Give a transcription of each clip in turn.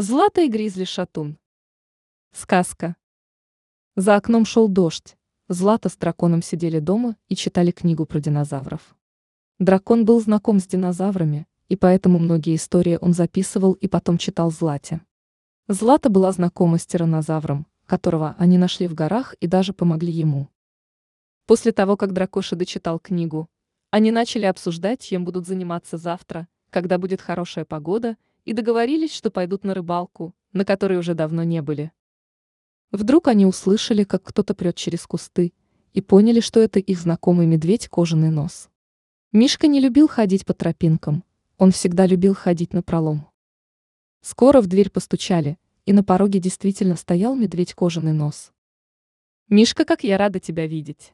Злата и Гризли Шатун. Сказка. За окном шел дождь. Злата с драконом сидели дома и читали книгу про динозавров. Дракон был знаком с динозаврами, и поэтому многие истории он записывал и потом читал Злате. Злата была знакома с тиранозавром, которого они нашли в горах и даже помогли ему. После того, как Дракоша дочитал книгу, они начали обсуждать, чем будут заниматься завтра, когда будет хорошая погода – и договорились, что пойдут на рыбалку, на которой уже давно не были. Вдруг они услышали, как кто-то прет через кусты, и поняли, что это их знакомый медведь кожаный нос. Мишка не любил ходить по тропинкам, он всегда любил ходить на пролом. Скоро в дверь постучали, и на пороге действительно стоял медведь кожаный нос. «Мишка, как я рада тебя видеть!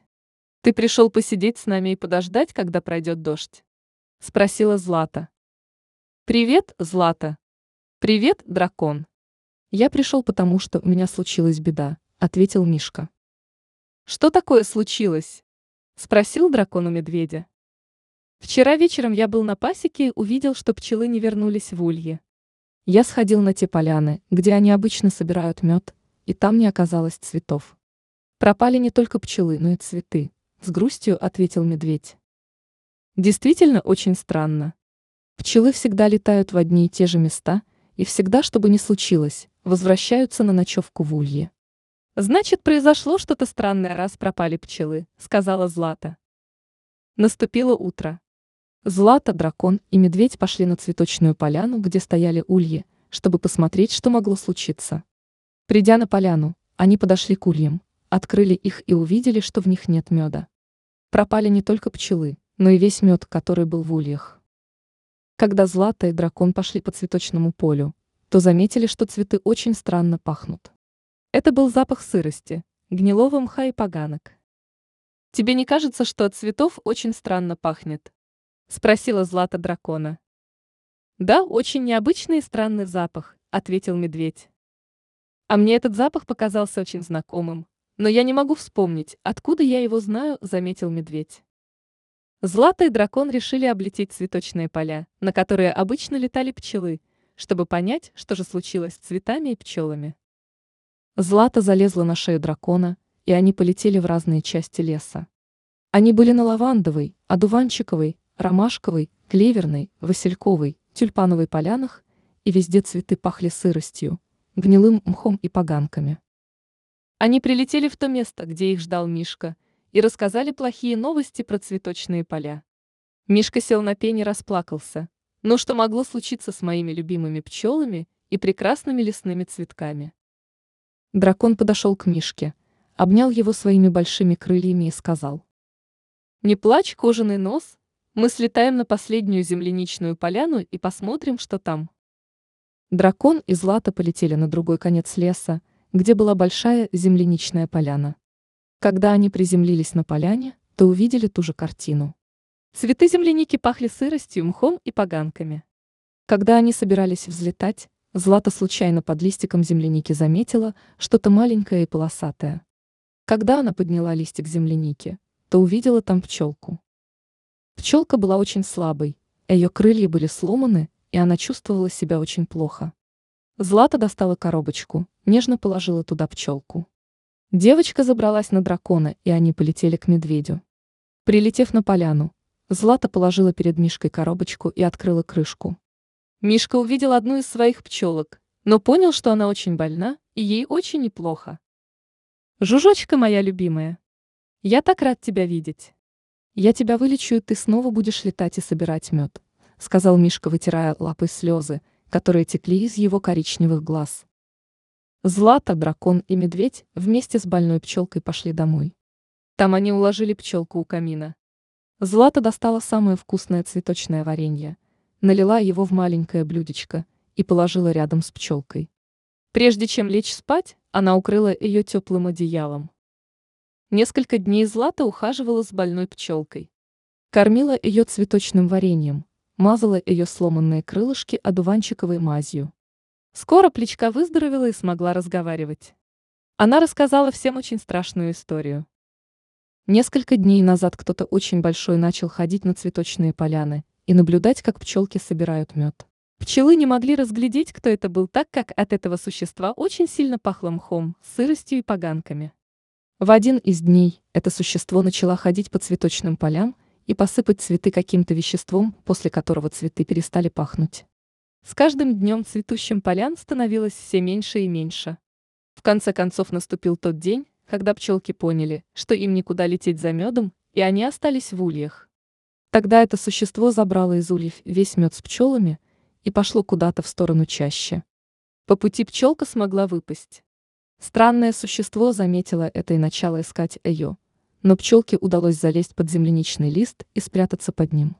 Ты пришел посидеть с нами и подождать, когда пройдет дождь?» — спросила Злата. Привет, Злата. Привет, дракон. Я пришел потому, что у меня случилась беда, ответил Мишка. Что такое случилось? Спросил дракон у медведя. Вчера вечером я был на пасеке и увидел, что пчелы не вернулись в улье. Я сходил на те поляны, где они обычно собирают мед, и там не оказалось цветов. Пропали не только пчелы, но и цветы, с грустью ответил медведь. Действительно очень странно. Пчелы всегда летают в одни и те же места, и всегда, что бы ни случилось, возвращаются на ночевку в улье. «Значит, произошло что-то странное, раз пропали пчелы», — сказала Злата. Наступило утро. Злата, дракон и медведь пошли на цветочную поляну, где стояли ульи, чтобы посмотреть, что могло случиться. Придя на поляну, они подошли к ульям, открыли их и увидели, что в них нет меда. Пропали не только пчелы, но и весь мед, который был в ульях. Когда Злата и дракон пошли по цветочному полю, то заметили, что цветы очень странно пахнут. Это был запах сырости, гнилого мха и поганок. «Тебе не кажется, что от цветов очень странно пахнет?» — спросила Злата дракона. «Да, очень необычный и странный запах», — ответил медведь. «А мне этот запах показался очень знакомым, но я не могу вспомнить, откуда я его знаю», — заметил медведь. Злата и дракон решили облететь цветочные поля, на которые обычно летали пчелы, чтобы понять, что же случилось с цветами и пчелами. Злата залезла на шею дракона, и они полетели в разные части леса. Они были на лавандовой, одуванчиковой, ромашковой, клеверной, васильковой, тюльпановой полянах, и везде цветы пахли сыростью, гнилым мхом и поганками. Они прилетели в то место, где их ждал Мишка, и рассказали плохие новости про цветочные поля. Мишка сел на пень и расплакался. Ну что могло случиться с моими любимыми пчелами и прекрасными лесными цветками? Дракон подошел к Мишке, обнял его своими большими крыльями и сказал. «Не плачь, кожаный нос, мы слетаем на последнюю земляничную поляну и посмотрим, что там». Дракон и Злата полетели на другой конец леса, где была большая земляничная поляна. Когда они приземлились на поляне, то увидели ту же картину. Цветы земляники пахли сыростью, мхом и поганками. Когда они собирались взлетать, Злата случайно под листиком земляники заметила что-то маленькое и полосатое. Когда она подняла листик земляники, то увидела там пчелку. Пчелка была очень слабой, ее крылья были сломаны, и она чувствовала себя очень плохо. Злата достала коробочку, нежно положила туда пчелку. Девочка забралась на дракона, и они полетели к медведю. Прилетев на поляну, Злата положила перед Мишкой коробочку и открыла крышку. Мишка увидел одну из своих пчелок, но понял, что она очень больна, и ей очень неплохо. «Жужочка моя любимая, я так рад тебя видеть. Я тебя вылечу, и ты снова будешь летать и собирать мед», сказал Мишка, вытирая лапой слезы, которые текли из его коричневых глаз. Злата, дракон и медведь вместе с больной пчелкой пошли домой. Там они уложили пчелку у камина. Злата достала самое вкусное цветочное варенье, налила его в маленькое блюдечко и положила рядом с пчелкой. Прежде чем лечь спать, она укрыла ее теплым одеялом. Несколько дней Злата ухаживала с больной пчелкой. Кормила ее цветочным вареньем, мазала ее сломанные крылышки одуванчиковой мазью. Скоро Плечка выздоровела и смогла разговаривать. Она рассказала всем очень страшную историю. Несколько дней назад кто-то очень большой начал ходить на цветочные поляны и наблюдать, как пчелки собирают мед. Пчелы не могли разглядеть, кто это был, так как от этого существа очень сильно пахло мхом, сыростью и поганками. В один из дней это существо начало ходить по цветочным полям и посыпать цветы каким-то веществом, после которого цветы перестали пахнуть. С каждым днем цветущим полян становилось все меньше и меньше. В конце концов наступил тот день, когда пчелки поняли, что им никуда лететь за медом, и они остались в ульях. Тогда это существо забрало из ульев весь мед с пчелами и пошло куда-то в сторону чаще. По пути пчелка смогла выпасть. Странное существо заметило это и начало искать ее, но пчелке удалось залезть под земляничный лист и спрятаться под ним.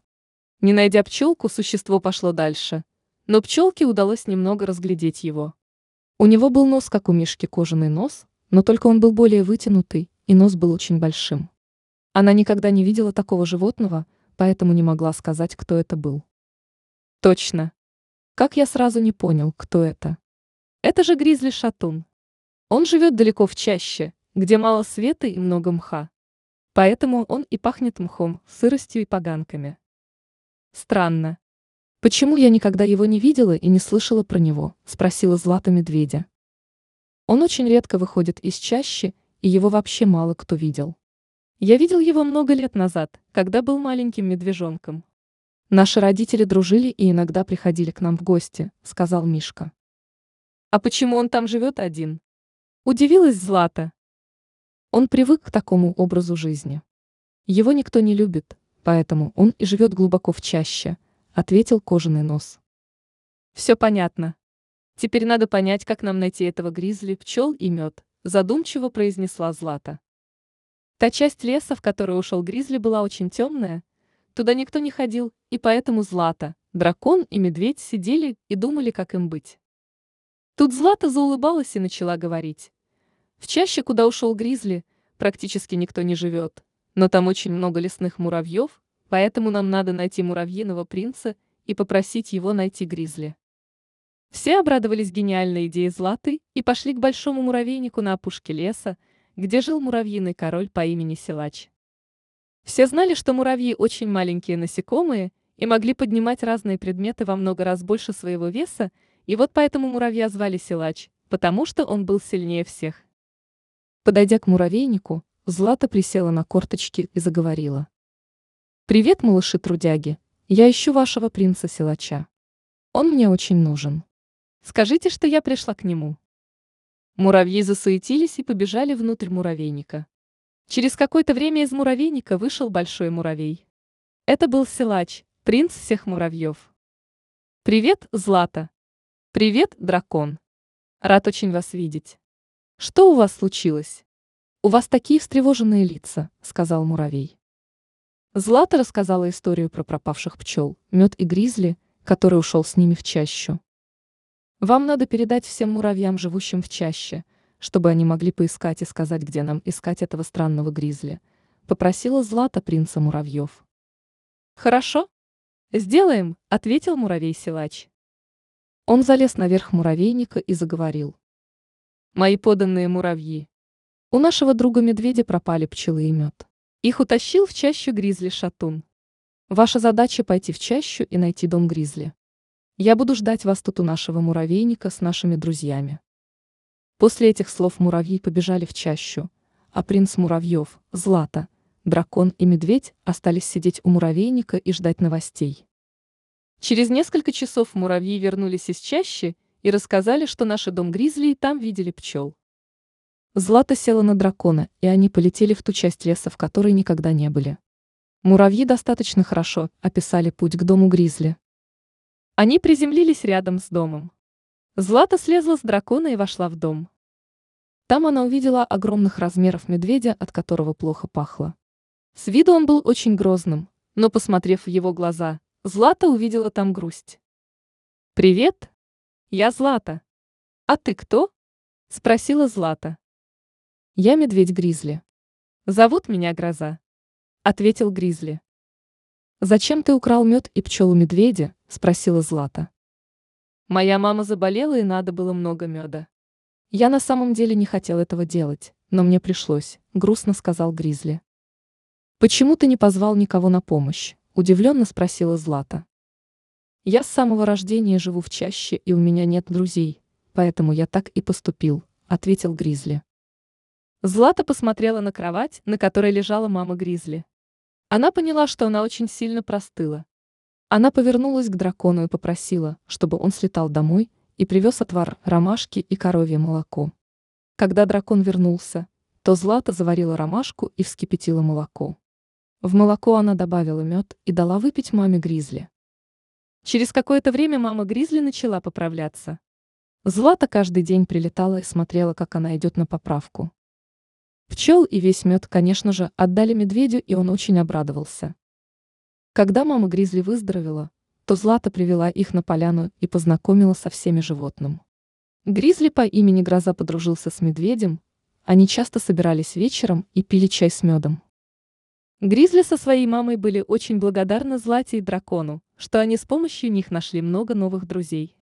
Не найдя пчелку, существо пошло дальше, но пчелке удалось немного разглядеть его. У него был нос, как у мишки, кожаный нос, но только он был более вытянутый, и нос был очень большим. Она никогда не видела такого животного, поэтому не могла сказать, кто это был. Точно. Как я сразу не понял, кто это? Это же гризли-шатун. Он живет далеко в чаще, где мало света и много мха. Поэтому он и пахнет мхом, сыростью и поганками. Странно. Почему я никогда его не видела и не слышала про него? Спросила Злата Медведя. Он очень редко выходит из чащи, и его вообще мало кто видел. Я видел его много лет назад, когда был маленьким медвежонком. Наши родители дружили и иногда приходили к нам в гости, сказал Мишка. А почему он там живет один? Удивилась Злата. Он привык к такому образу жизни. Его никто не любит, поэтому он и живет глубоко в чаще, ответил кожаный нос. Все понятно. Теперь надо понять, как нам найти этого гризли, пчел и мед, задумчиво произнесла Злата. Та часть леса, в которой ушел гризли, была очень темная. Туда никто не ходил, и поэтому Злата, дракон и медведь сидели и думали, как им быть. Тут Злата заулыбалась и начала говорить. В чаще, куда ушел Гризли, практически никто не живет, но там очень много лесных муравьев, поэтому нам надо найти муравьиного принца и попросить его найти Гризли. Все обрадовались гениальной идее Златы и пошли к большому муравейнику на опушке леса, где жил муравьиный король по имени Силач. Все знали, что муравьи очень маленькие насекомые и могли поднимать разные предметы во много раз больше своего веса, и вот поэтому муравья звали Силач, потому что он был сильнее всех. Подойдя к муравейнику, Злата присела на корточки и заговорила. «Привет, малыши-трудяги, я ищу вашего принца-силача. Он мне очень нужен. Скажите, что я пришла к нему». Муравьи засуетились и побежали внутрь муравейника. Через какое-то время из муравейника вышел большой муравей. Это был силач, принц всех муравьев. «Привет, Злата!» «Привет, дракон!» «Рад очень вас видеть!» Что у вас случилось? У вас такие встревоженные лица, сказал муравей. Злата рассказала историю про пропавших пчел, мед и гризли, который ушел с ними в чащу. Вам надо передать всем муравьям, живущим в чаще, чтобы они могли поискать и сказать, где нам искать этого странного гризли, попросила Злата принца муравьев. Хорошо? Сделаем, ответил муравей-силач. Он залез наверх муравейника и заговорил. Мои поданные муравьи. У нашего друга медведя пропали пчелы и мед. Их утащил в чащу гризли-шатун. Ваша задача пойти в чащу и найти дом гризли. Я буду ждать вас тут у нашего муравейника с нашими друзьями. После этих слов муравьи побежали в чащу, а принц муравьев, Злата, дракон и медведь остались сидеть у муравейника и ждать новостей. Через несколько часов муравьи вернулись из чащи и рассказали, что наши дом Гризли и там видели пчел. Злата села на дракона, и они полетели в ту часть леса, в которой никогда не были. Муравьи достаточно хорошо описали путь к дому Гризли. Они приземлились рядом с домом. Злата слезла с дракона и вошла в дом. Там она увидела огромных размеров медведя, от которого плохо пахло. С виду он был очень грозным, но, посмотрев в его глаза, Злата увидела там грусть. «Привет!» Я Злата. А ты кто? Спросила Злата. Я медведь Гризли. Зовут меня Гроза. Ответил Гризли. Зачем ты украл мед и пчелу медведя? Спросила Злата. Моя мама заболела и надо было много меда. Я на самом деле не хотел этого делать, но мне пришлось, грустно сказал Гризли. Почему ты не позвал никого на помощь? Удивленно спросила Злата. Я с самого рождения живу в чаще, и у меня нет друзей, поэтому я так и поступил, ответил Гризли. Злата посмотрела на кровать, на которой лежала мама Гризли. Она поняла, что она очень сильно простыла. Она повернулась к дракону и попросила, чтобы он слетал домой и привез отвар ромашки и коровье молоко. Когда дракон вернулся, то Злата заварила ромашку и вскипятила молоко. В молоко она добавила мед и дала выпить маме Гризли. Через какое-то время мама Гризли начала поправляться. Злата каждый день прилетала и смотрела, как она идет на поправку. Пчел и весь мед, конечно же, отдали медведю, и он очень обрадовался. Когда мама Гризли выздоровела, то Злата привела их на поляну и познакомила со всеми животным. Гризли по имени Гроза подружился с медведем, они часто собирались вечером и пили чай с медом. Гризли со своей мамой были очень благодарны Злате и дракону, что они с помощью них нашли много новых друзей.